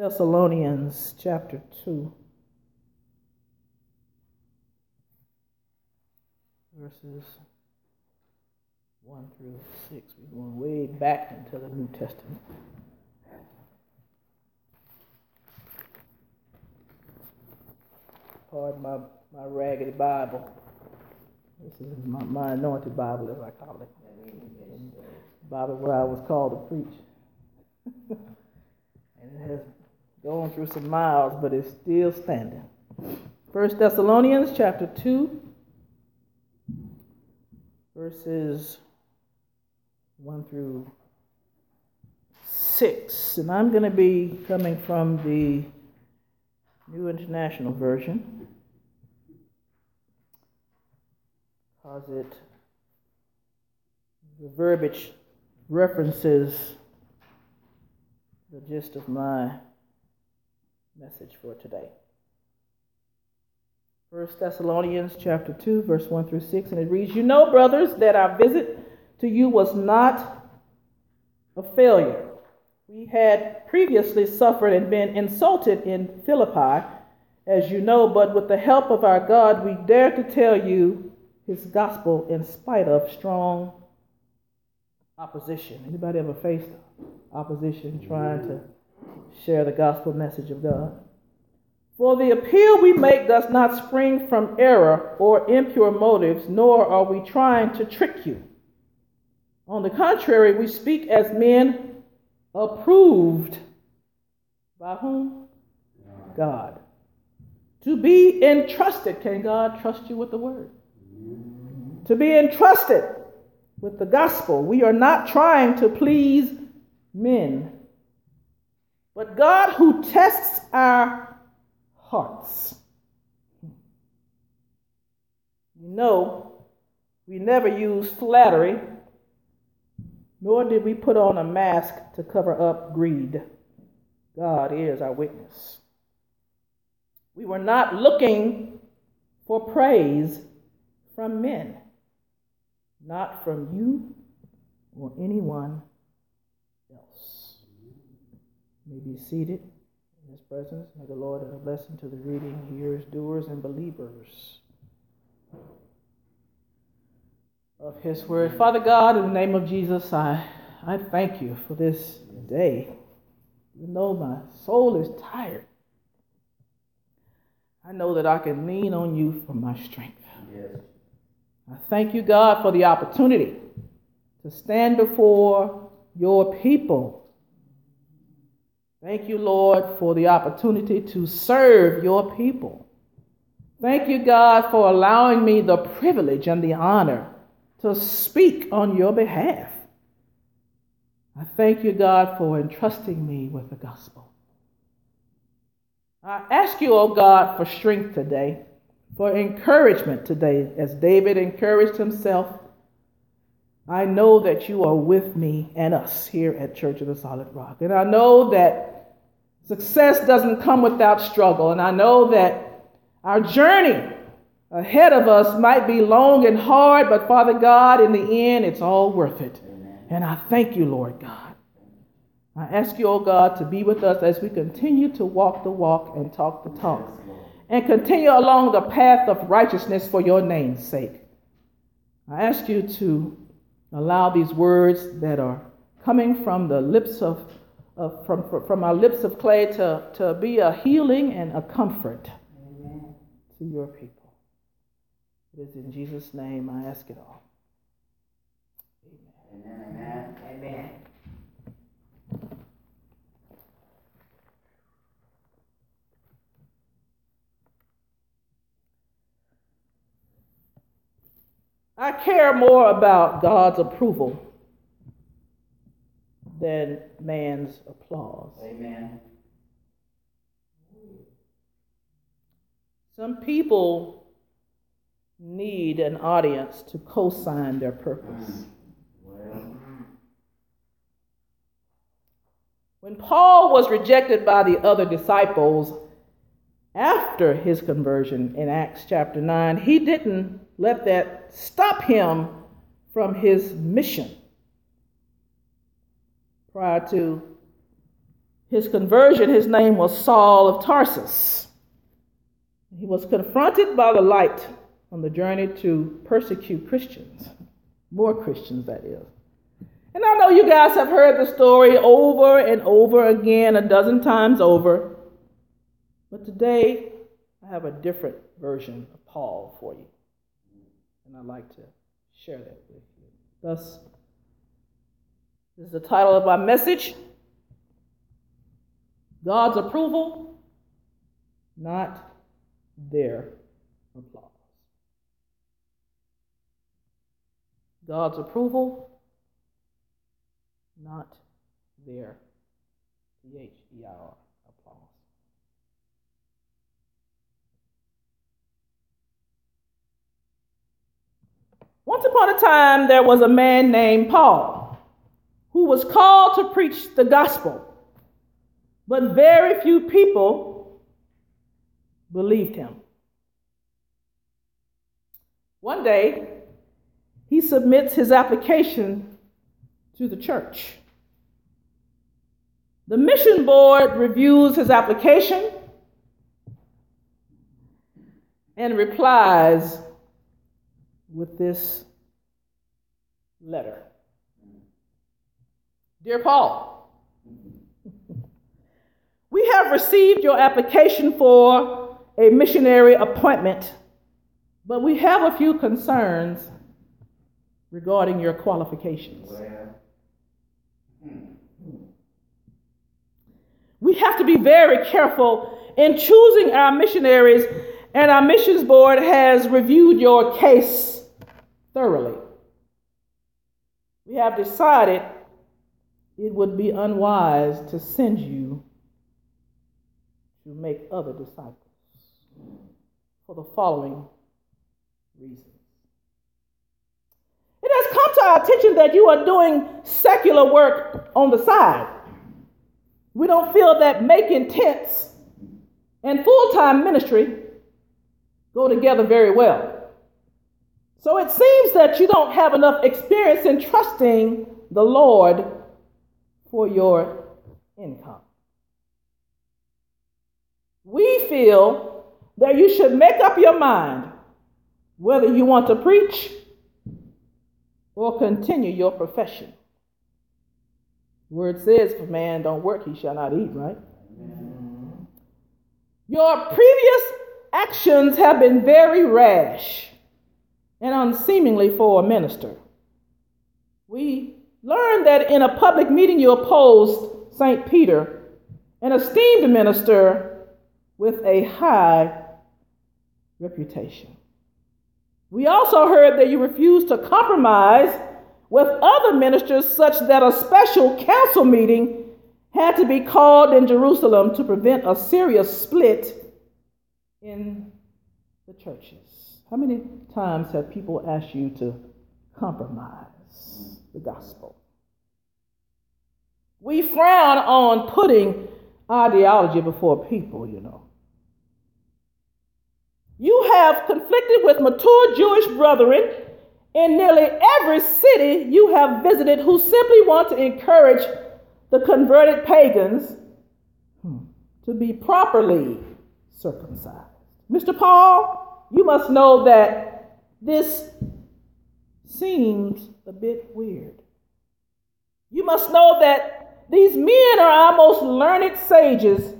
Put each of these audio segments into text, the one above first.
Thessalonians chapter 2, verses 1 through 6. We're going way back into the New Testament. Pardon my, my raggedy Bible. This is my, my anointed Bible, as I call it. Bible where I was called to preach. and it has gone through some miles, but it's still standing. First Thessalonians chapter 2, verses 1 through 6. And I'm going to be coming from the New International Version because it the verbiage references the gist of my message for today. First Thessalonians chapter 2 verse 1 through 6 and it reads you know brothers that our visit to you was not a failure we had previously suffered and been insulted in Philippi as you know but with the help of our God we dare to tell you his gospel in spite of strong opposition anybody ever faced opposition trying to share the gospel message of God for the appeal we make does not spring from error or impure motives, nor are we trying to trick you. On the contrary, we speak as men approved by whom? God. To be entrusted. Can God trust you with the word? To be entrusted with the gospel. We are not trying to please men, but God who tests our hearts. You know, we never use flattery, nor did we put on a mask to cover up greed. God is our witness. We were not looking for praise from men, not from you or anyone. You may be seated in his presence. May the Lord add a blessing to the reading, hearers, doers, and believers of his word. Father God, in the name of Jesus, I, I thank you for this day. You know my soul is tired. I know that I can lean on you for my strength. Yes. I thank you, God, for the opportunity to stand before your people Thank you, Lord, for the opportunity to serve your people. Thank you, God, for allowing me the privilege and the honor to speak on your behalf. I thank you, God, for entrusting me with the gospel. I ask you, oh God, for strength today, for encouragement today, as David encouraged himself. I know that you are with me and us here at Church of the Solid Rock. And I know that Success doesn't come without struggle. And I know that our journey ahead of us might be long and hard, but Father God, in the end, it's all worth it. And I thank you, Lord God. I ask you, oh God, to be with us as we continue to walk the walk and talk the talk and continue along the path of righteousness for your name's sake. I ask you to allow these words that are coming from the lips of uh, from, from our lips of clay to, to be a healing and a comfort Amen. to your people. It is in Jesus' name I ask it all. Amen. Amen. Amen. I care more about God's approval than man's applause. Amen. Some people need an audience to co sign their purpose. Mm. When Paul was rejected by the other disciples after his conversion in Acts chapter 9, he didn't let that stop him from his mission prior to his conversion, his name was Saul of Tarsus. He was confronted by the light on the journey to persecute Christians, more Christians, that is. And I know you guys have heard the story over and over again, a dozen times over. But today, I have a different version of Paul for you. And I'd like to share that with you. Thus, this is the title of my message God's approval, not their applause. God's approval, not their T-H-E-R applause. Once upon a time, there was a man named Paul who was called to preach the gospel, but very few people believed him. One day, he submits his application to the church. The mission board reviews his application and replies with this letter Dear Paul, we have received your application for a missionary appointment, but we have a few concerns regarding your qualifications. We have to be very careful in choosing our missionaries, and our missions board has reviewed your case thoroughly. We have decided it would be unwise to send you to make other disciples for the following reasons. It has come to our attention that you are doing secular work on the side. We don't feel that making tents and full time ministry go together very well. So it seems that you don't have enough experience in trusting the Lord for your income. We feel that you should make up your mind whether you want to preach or continue your profession. Word says, if a man don't work, he shall not eat, right? Mm-hmm. Your previous actions have been very rash and unseemingly for a minister. We learned that in a public meeting you opposed St. Peter, an esteemed minister with a high reputation. We also heard that you refused to compromise with other ministers, such that a special council meeting had to be called in Jerusalem to prevent a serious split in the churches. How many times have people asked you to compromise the gospel? We frown on putting ideology before people, you know. You have conflicted with mature Jewish brethren in nearly every city you have visited who simply want to encourage the converted pagans hmm, to be properly circumcised. Mr. Paul, you must know that this seems a bit weird. You must know that these men are our most learned sages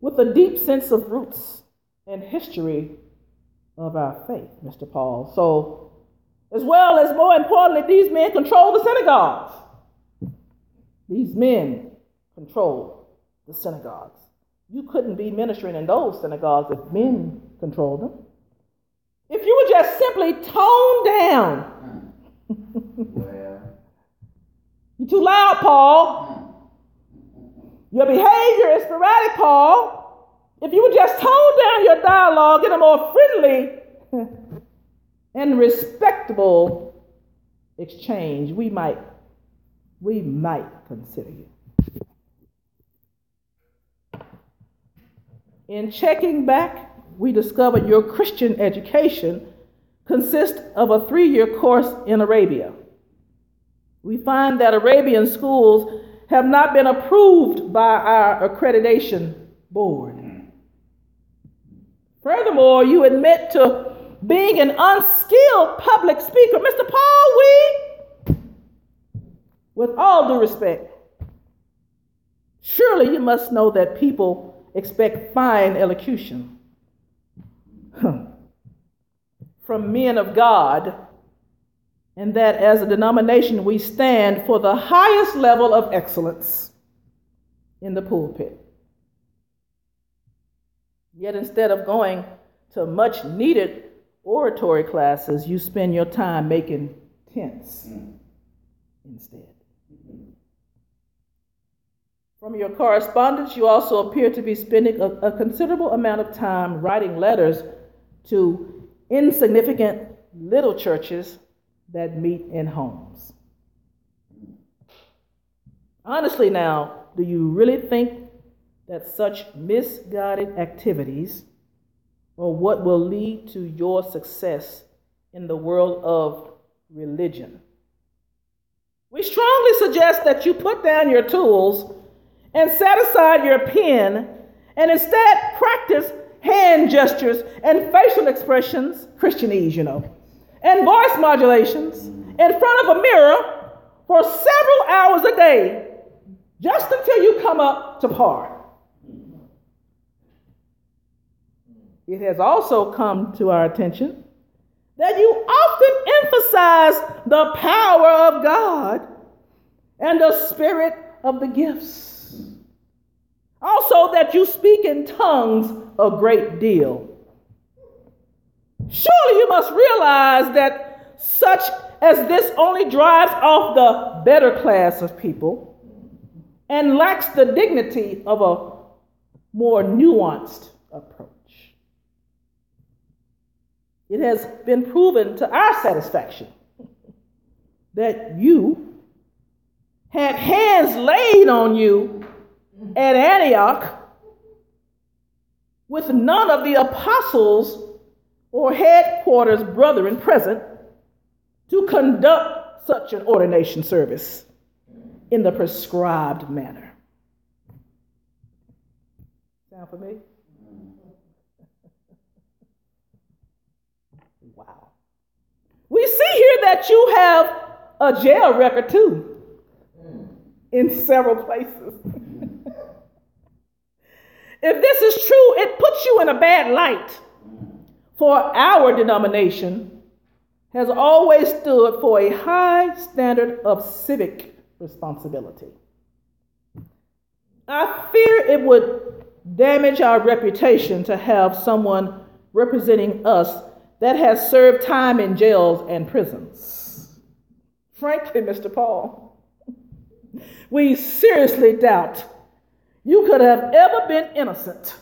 with a deep sense of roots and history of our faith, Mr. Paul. So, as well as more importantly, these men control the synagogues. These men control the synagogues. You couldn't be ministering in those synagogues if men controlled them. If you would just simply tone down. well. You're too loud, Paul. Mm. Your behavior is sporadic, Paul. If you would just tone down your dialogue in a more friendly and respectable exchange, we might we might consider you. In checking back, we discovered your Christian education consists of a three year course in Arabia. We find that Arabian schools have not been approved by our accreditation board. Furthermore, you admit to being an unskilled public speaker. Mr. Paul, we, with all due respect, surely you must know that people expect fine elocution from men of God, and that as a denomination we stand for the highest level of excellence in the pulpit. Yet instead of going to much needed oratory classes, you spend your time making tents mm. instead. From your correspondence, you also appear to be spending a, a, considerable amount of time writing letters to insignificant little churches that meet in homes. Honestly, now, do you really think that such misguided activities are what will lead to your success in the world of religion. We strongly suggest that you put down your tools and set aside your pen and instead practice hand gestures and facial expressions, Christianese, you know, and voice modulations in front of a mirror for several hours a day just until you come up to par. it has also come to our attention that you often emphasize the power of God and the spirit of the gifts. Also, that you speak in tongues a great deal. Surely you must realize that such as this only drives off the better class of people and lacks the dignity of a more nuanced approach. It has been proven to our satisfaction that you had hands laid on you at Antioch with none of the apostles or headquarters brethren present to conduct such an ordination service in the prescribed manner. Sound for me? Wow. We see here that you have a jail record too in several places. If this is true, it puts you in a bad light. For our denomination has always stood for a high standard of civic responsibility. I fear it would damage our reputation to have someone representing us that has served time in jails and prisons. Frankly, Mr. Paul, we seriously doubt you could have ever been innocent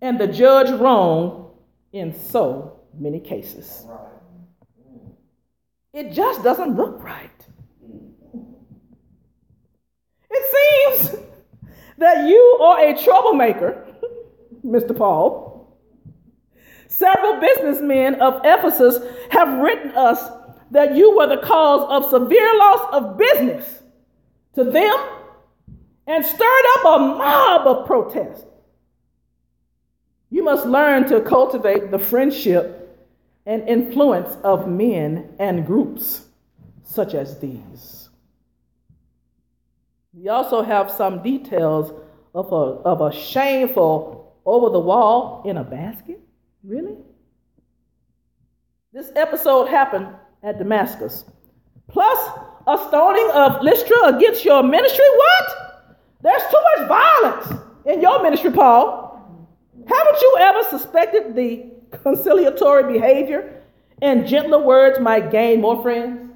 and the judge wrong in so many cases. It just doesn't look right. It seems that you are a troublemaker, Mr. Paul Several businessmen of Ephesus have written us that you were the cause of severe loss of business to them and stirred up a mob of protest. You must learn to cultivate the friendship and influence of men and groups such as these. We also have some details of a, of a shameful over the wall in a basket Really? This episode happened at Damascus. Plus, a stoning of Lystra against your ministry? What? There's too much violence in your ministry, Paul. Haven't you ever suspected the conciliatory behavior and gentler words might gain more friends?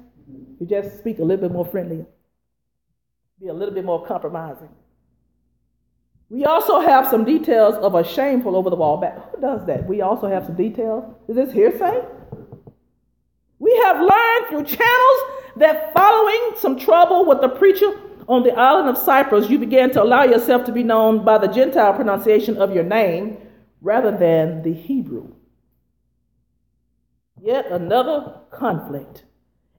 You just speak a little bit more friendly, be a little bit more compromising. We also have some details of a shameful over the wall back. Who does that? We also have some details. Is this hearsay? We have learned through channels that following some trouble with the preacher on the island of Cyprus, you began to allow yourself to be known by the Gentile pronunciation of your name rather than the Hebrew. Yet another conflict.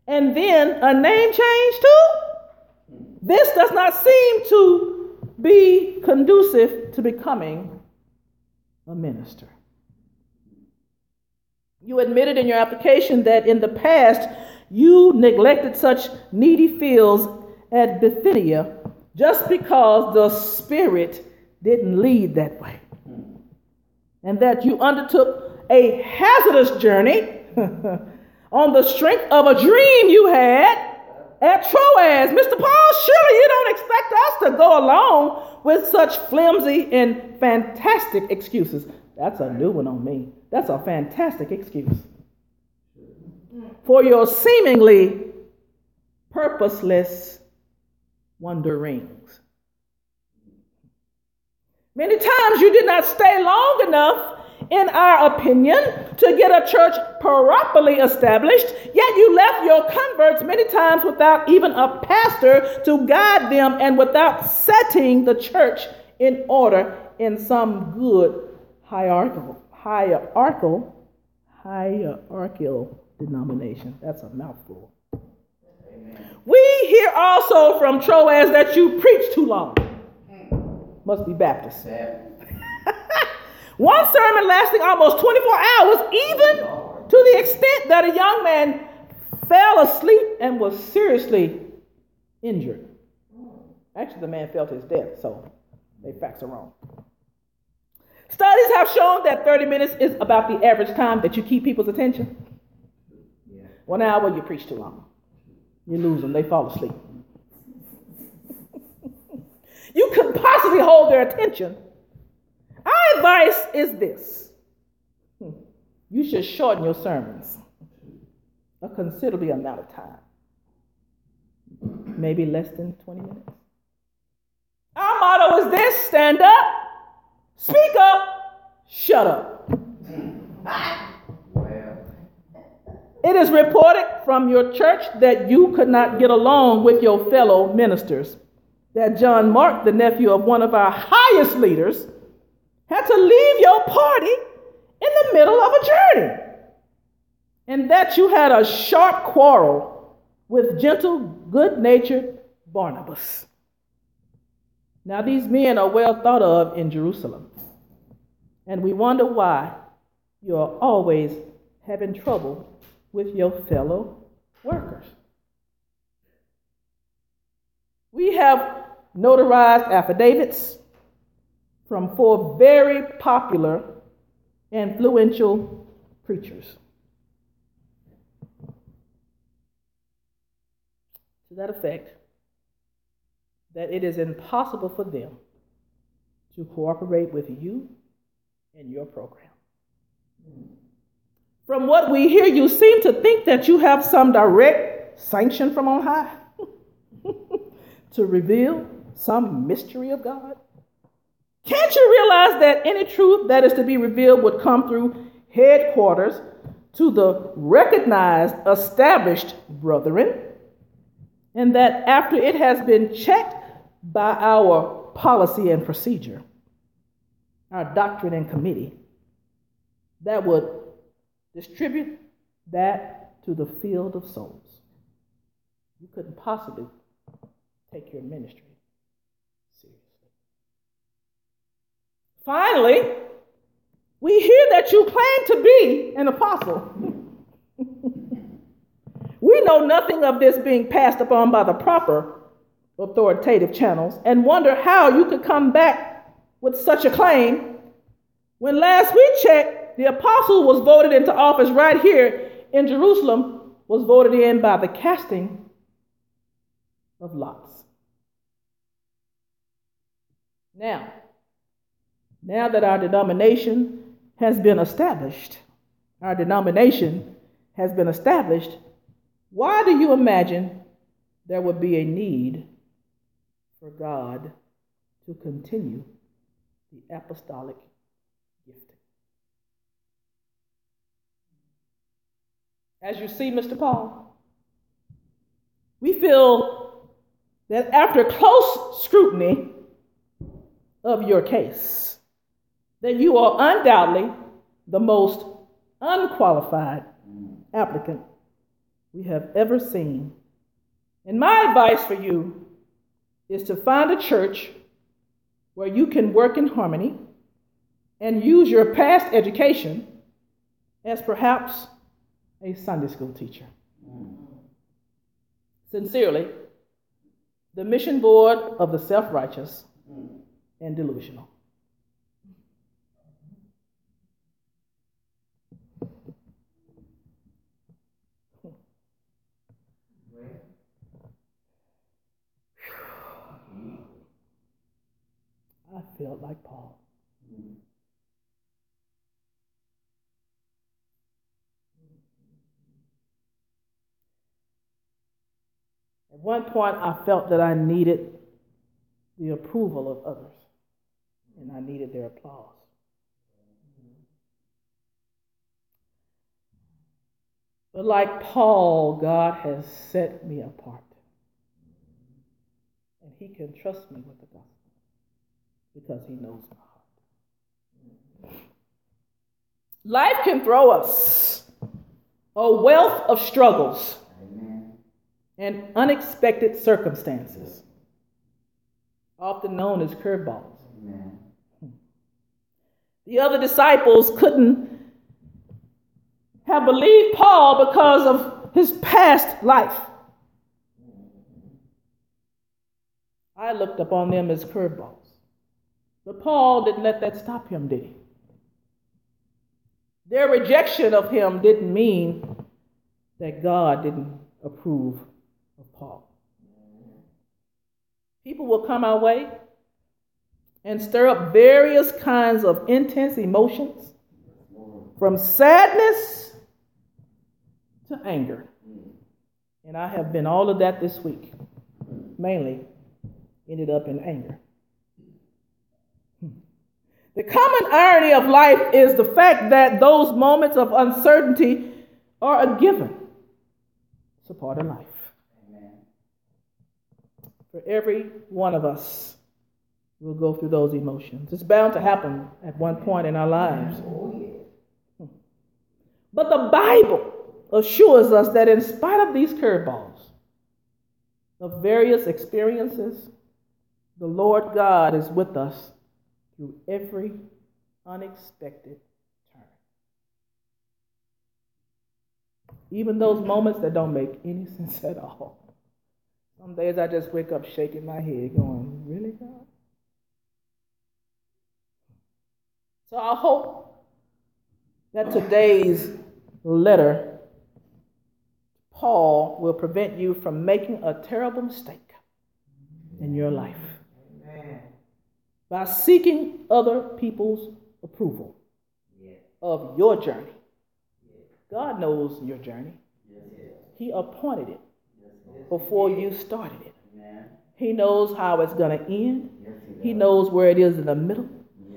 And then a name change too? This does not seem to be conducive to becoming a minister. You admitted in your application that in the past you neglected such needy fields at Bithynia just because the Spirit didn't lead that way. And that you undertook a hazardous journey on the strength of a dream you had at Troas. Mr. Paul, surely you don't expect us to go along with such flimsy and fantastic excuses. That's a new one on me. That's a fantastic excuse. For your seemingly purposeless wanderings. Many times you did not stay long enough, in our opinion, to get a church properly established, yet you left your converts many times without even a pastor to guide them and without setting the church in order in some good hierarchical, hierarchical, hierarchical denomination. That's a mouthful. We hear also from Troas that you preach too long. Hmm. Must be Baptist. One sermon lasting almost 24 hours, even to the extent that a young man fell asleep and was seriously injured. Hmm. Actually, the man felt his death, so they facts are wrong. Studies have shown that 30 minutes is about the average time that you keep people's attention. One hour, you preach too long. You lose them, they fall asleep. you couldn't possibly hold their attention. Our advice is this hmm. you should shorten your sermons a considerable amount of time, maybe less than 20 minutes. Our motto is this stand up, speak up, shut up. It is reported from your church that you could not get along with your fellow ministers, that John Mark, the nephew of one of our highest leaders, had to leave your party in the middle of a journey, and that you had a sharp quarrel with gentle, good natured Barnabas. Now, these men are well thought of in Jerusalem, and we wonder why you are always having trouble with your fellow workers. We have notarized affidavits from four very popular, and influential preachers. To that effect, that it is impossible for them to cooperate with you and your program. From what we hear, you seem to think that you have some direct sanction from on high to reveal some mystery of God. Can't you realize that any truth that is to be revealed would come through headquarters to the recognized, established brethren, and that after it has been checked by our policy and procedure, our doctrine and committee, that would distribute that to the field of souls. You couldn't possibly take your ministry seriously. Finally, we hear that you plan to be an apostle. we know nothing of this being passed upon by the proper authoritative channels and wonder how you could come back with such a claim when last we checked, the apostle was voted into office right here in Jerusalem, was voted in by the casting of lots. Now, now that our denomination has been established, our denomination has been established, why do you imagine there would be a need for God to continue the apostolic As you see, Mr. Paul, we feel that after close scrutiny of your case, that you are undoubtedly the most unqualified applicant we have ever seen. And my advice for you is to find a church where you can work in harmony and use your past education as perhaps a Sunday school teacher. Sincerely, the mission board of the self righteous and delusional. I felt like Paul. At one point, I felt that I needed the approval of others, and I needed their applause. But like Paul, God has set me apart. And he can trust me with the gospel because he knows my heart. Life can throw us a wealth of struggles. And unexpected circumstances, often known as curveballs. Amen. The other disciples couldn't have believed Paul because of his past life. I looked upon them as curveballs. But Paul didn't let that stop him, did he? Their rejection of him didn't mean that God didn't approve People will come our way and stir up various kinds of intense emotions from sadness to anger. And I have been all of that this week, mainly ended up in anger. The common irony of life is the fact that those moments of uncertainty are a given. It's a part of life. For every one of us, we'll go through those emotions. It's bound to happen at one point in our lives. But the Bible assures us that in spite of these curveballs, of various experiences, the Lord God is with us through every unexpected turn. Even those moments that don't make any sense at all. Some days I just wake up shaking my head, going, Really, God? So I hope that today's letter, Paul, will prevent you from making a terrible mistake in your life by seeking other people's approval yeah. of your journey. Yeah. God knows your journey. He appointed it before you started it. He knows how it's going to end. He knows where it is in the middle.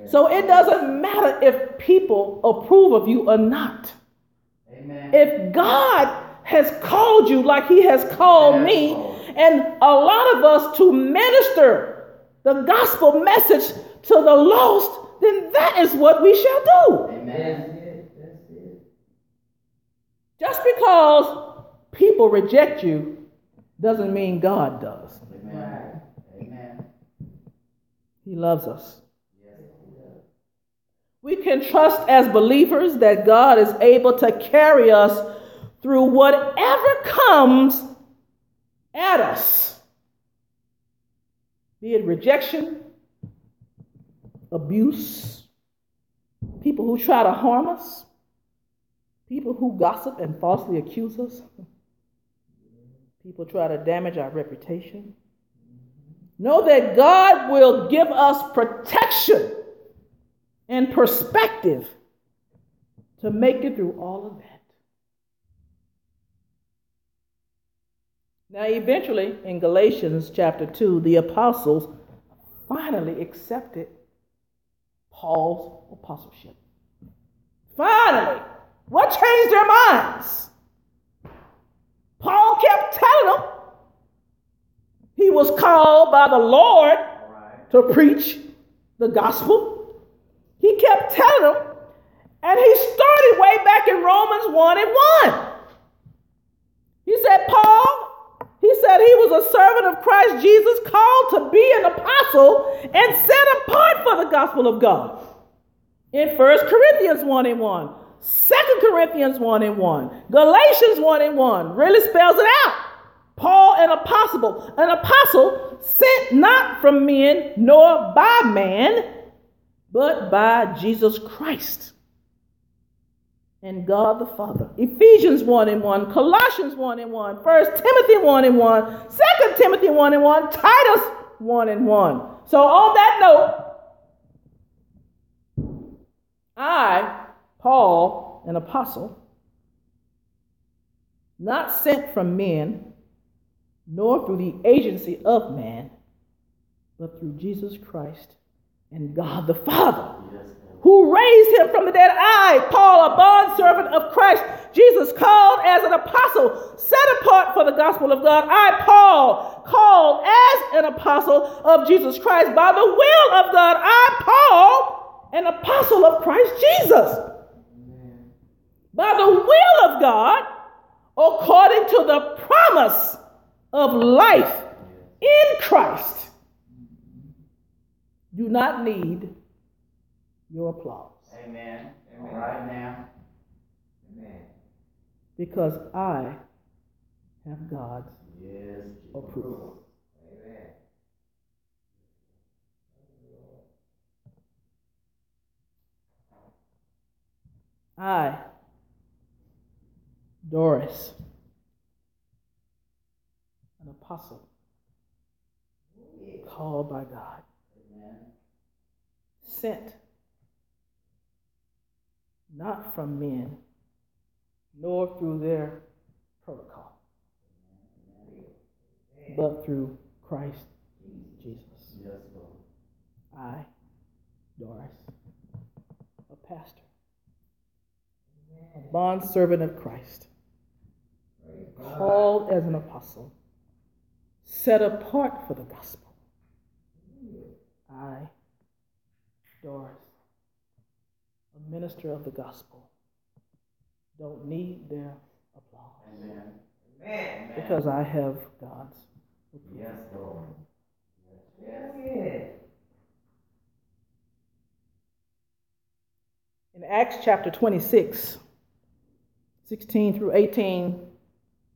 So it doesn't matter if people approve of you or not. If God has called you like He has called me, and a lot of us to minister the gospel message to the lost, then that is what we shall do. Amen. Just because people reject you doesn't mean God does. Amen. Amen. He loves us. We can trust as believers that God is able to carry us through whatever comes at us be it rejection, abuse, people who try to harm us, people who gossip and falsely accuse us, people try to damage our reputation. Know that God will give us protection and perspective to make it through all of that. Now, eventually, in Galatians chapter 2, the apostles finally accepted Paul's apostleship. Finally, what changed their minds? Paul kept telling them he was called by the Lord to preach the gospel. He kept telling them, and he started way back in Romans 1 and 1. He said, Paul, he said he was a servant of Christ Jesus, called to be an apostle, and set apart for the gospel of God. In 1 Corinthians 1 and 1, 2 Corinthians 1 and 1, Galatians 1 and 1 really spells it out. Paul, an apostle, an apostle sent not from men nor by man, but by Jesus Christ and God the Father. Ephesians 1 and 1, Colossians 1 and 1, 1 Timothy 1 and 1, 2 Timothy 1 and 1, Titus 1 and 1. So on that note, I, Paul, an apostle, not sent from men, nor through the agency of man, but through Jesus Christ and God the Father. Yes who raised him from the dead. I, Paul, a bondservant of Christ, Jesus, called as an apostle, set apart for the gospel of God. I, Paul, called as an apostle of Jesus Christ by the will of God. I, Paul, an apostle of Christ Jesus. By the will of God, according to the promise of life in Christ. Do not need your applause. Amen. Amen. Right now. Amen. Because I have God's yes, approval. Amen. I, Doris, an apostle, called by God, sent not from men, nor through their protocol, but through Christ Jesus. I, Doris, a pastor, a bond servant of Christ, called as an apostle, set apart for the gospel. I, Doris, a minister of the gospel don't need their applause. Amen. Amen. Because I have God's approval. Yes, Lord. Yes. yes. In Acts chapter 26, 16 through 18,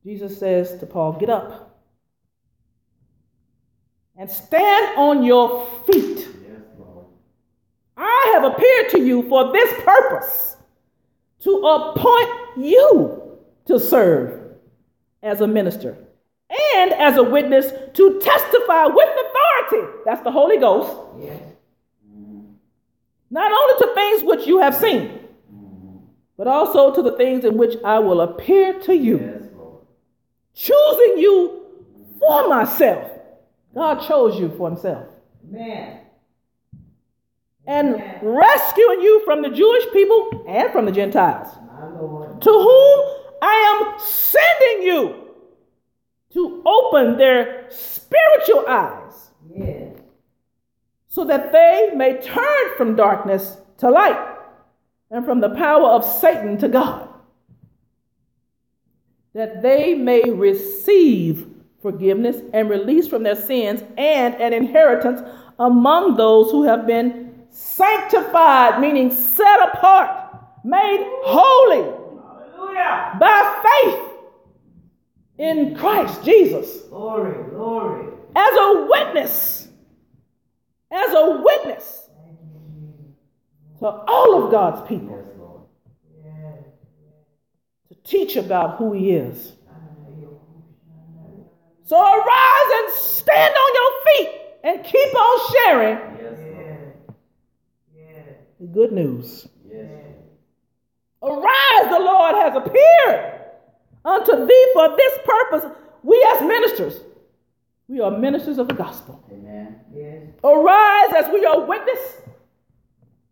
Jesus says to Paul, Get up and stand on your feet I have appeared to you for this purpose to appoint you to serve as a minister and as a witness to testify with authority. That's the Holy Ghost. Yes. Not only to things which you have seen, mm-hmm. but also to the things in which I will appear to you, yes, choosing you for myself. God chose you for himself. Amen and rescuing you from the Jewish people and from the Gentiles, to whom I am sending you to open their spiritual eyes, yes. so that they may turn from darkness to light and from the power of Satan to God, that they may receive forgiveness and release from their sins and an inheritance among those who have been sanctified, meaning set apart, made holy Hallelujah. by faith in Christ Jesus. Glory, glory. As a witness, as a witness to all of God's people. Teach about who He is. So arise and stand on your feet and keep on sharing the good news. Arise, the Lord has appeared unto thee for this purpose. We as ministers, we are ministers of the gospel. Amen. Arise as we are witness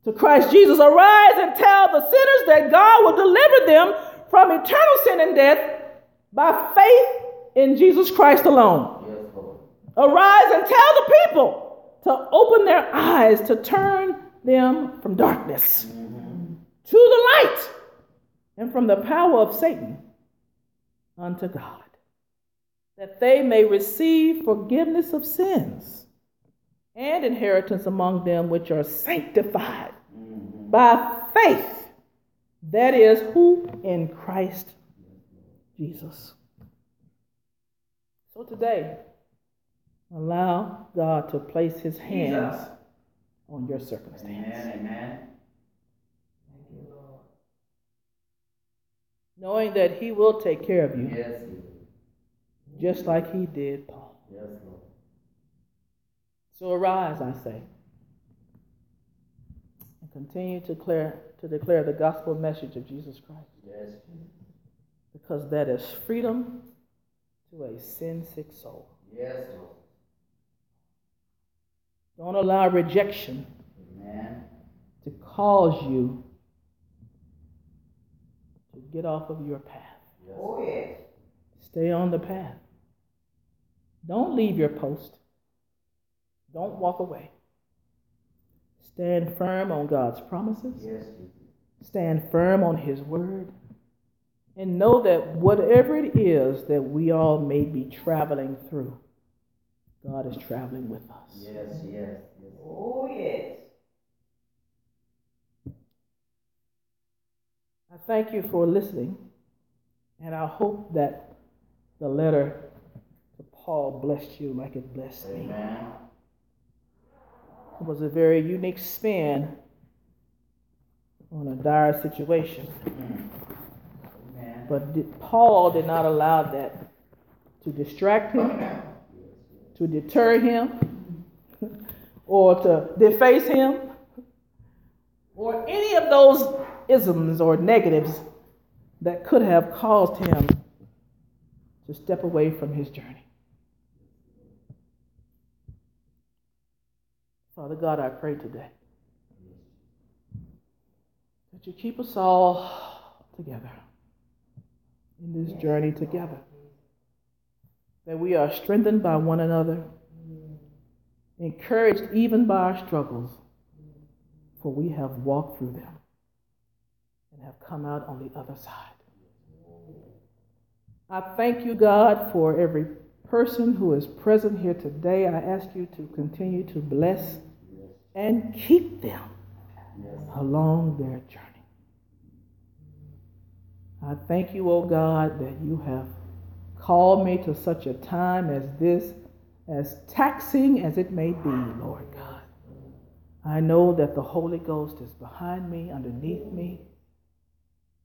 to Christ Jesus. Arise and tell the sinners that God will deliver them from eternal sin and death by faith in Jesus Christ alone. Yes, Arise and tell the people to open their eyes to turn them from darkness mm-hmm. to the light and from the power of Satan unto God, that they may receive forgiveness of sins and inheritance among them which are sanctified mm-hmm. by faith. That is, who? In Christ Jesus. So today, allow God to place his hands Jesus. on your circumstance. Amen. Amen. Knowing that he will take care of you. Yes, just like he did Paul. Yes, Lord. So arise, I say, and continue to declare, to declare the gospel message of Jesus Christ. Yes. Because that is freedom to a sin sick soul. Yes, Lord. Don't allow rejection Amen. to cause you to get off of your path. Yes. Oh, yes. Stay on the path. Don't leave your post. Don't walk away. Stand firm on God's promises. Yes. Stand firm on His word. And know that whatever it is that we all may be traveling through, God is traveling with us. Yes, yes, yes. Oh, yes. I thank you for listening, and I hope that the letter to Paul blessed you like it blessed Amen. me. Was a very unique spin on a dire situation. But did, Paul did not allow that to distract him, to deter him, or to deface him, or any of those isms or negatives that could have caused him to step away from his journey. Father God, I pray today that you keep us all together in this journey together. That we are strengthened by one another, encouraged even by our struggles, for we have walked through them and have come out on the other side. I thank you, God, for every person who is present here today. I ask you to continue to bless and keep them along their journey. I thank you, O oh God, that you have called me to such a time as this, as taxing as it may be, Lord God. I know that the Holy Ghost is behind me, underneath me,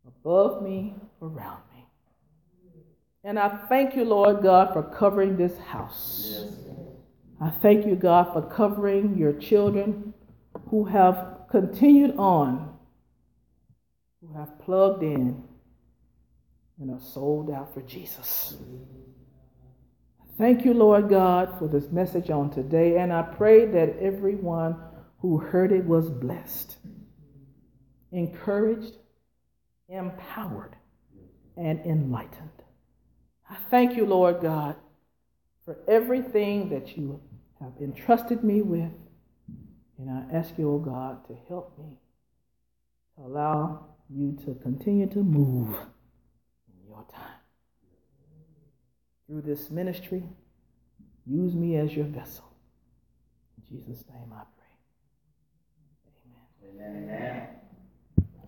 above me, around me. And I thank you, Lord God, for covering this house. Yes. I thank you, God, for covering your children who have continued on, who have plugged in and are sold out for Jesus. Thank you, Lord God, for this message on today, and I pray that everyone who heard it was blessed, encouraged, empowered, and enlightened. I thank you, Lord God, for everything that you have entrusted me with. And I ask you, oh God, to help me to allow you to continue to move in your time. Through this ministry, use me as your vessel. In Jesus' name I pray. Amen. Amen.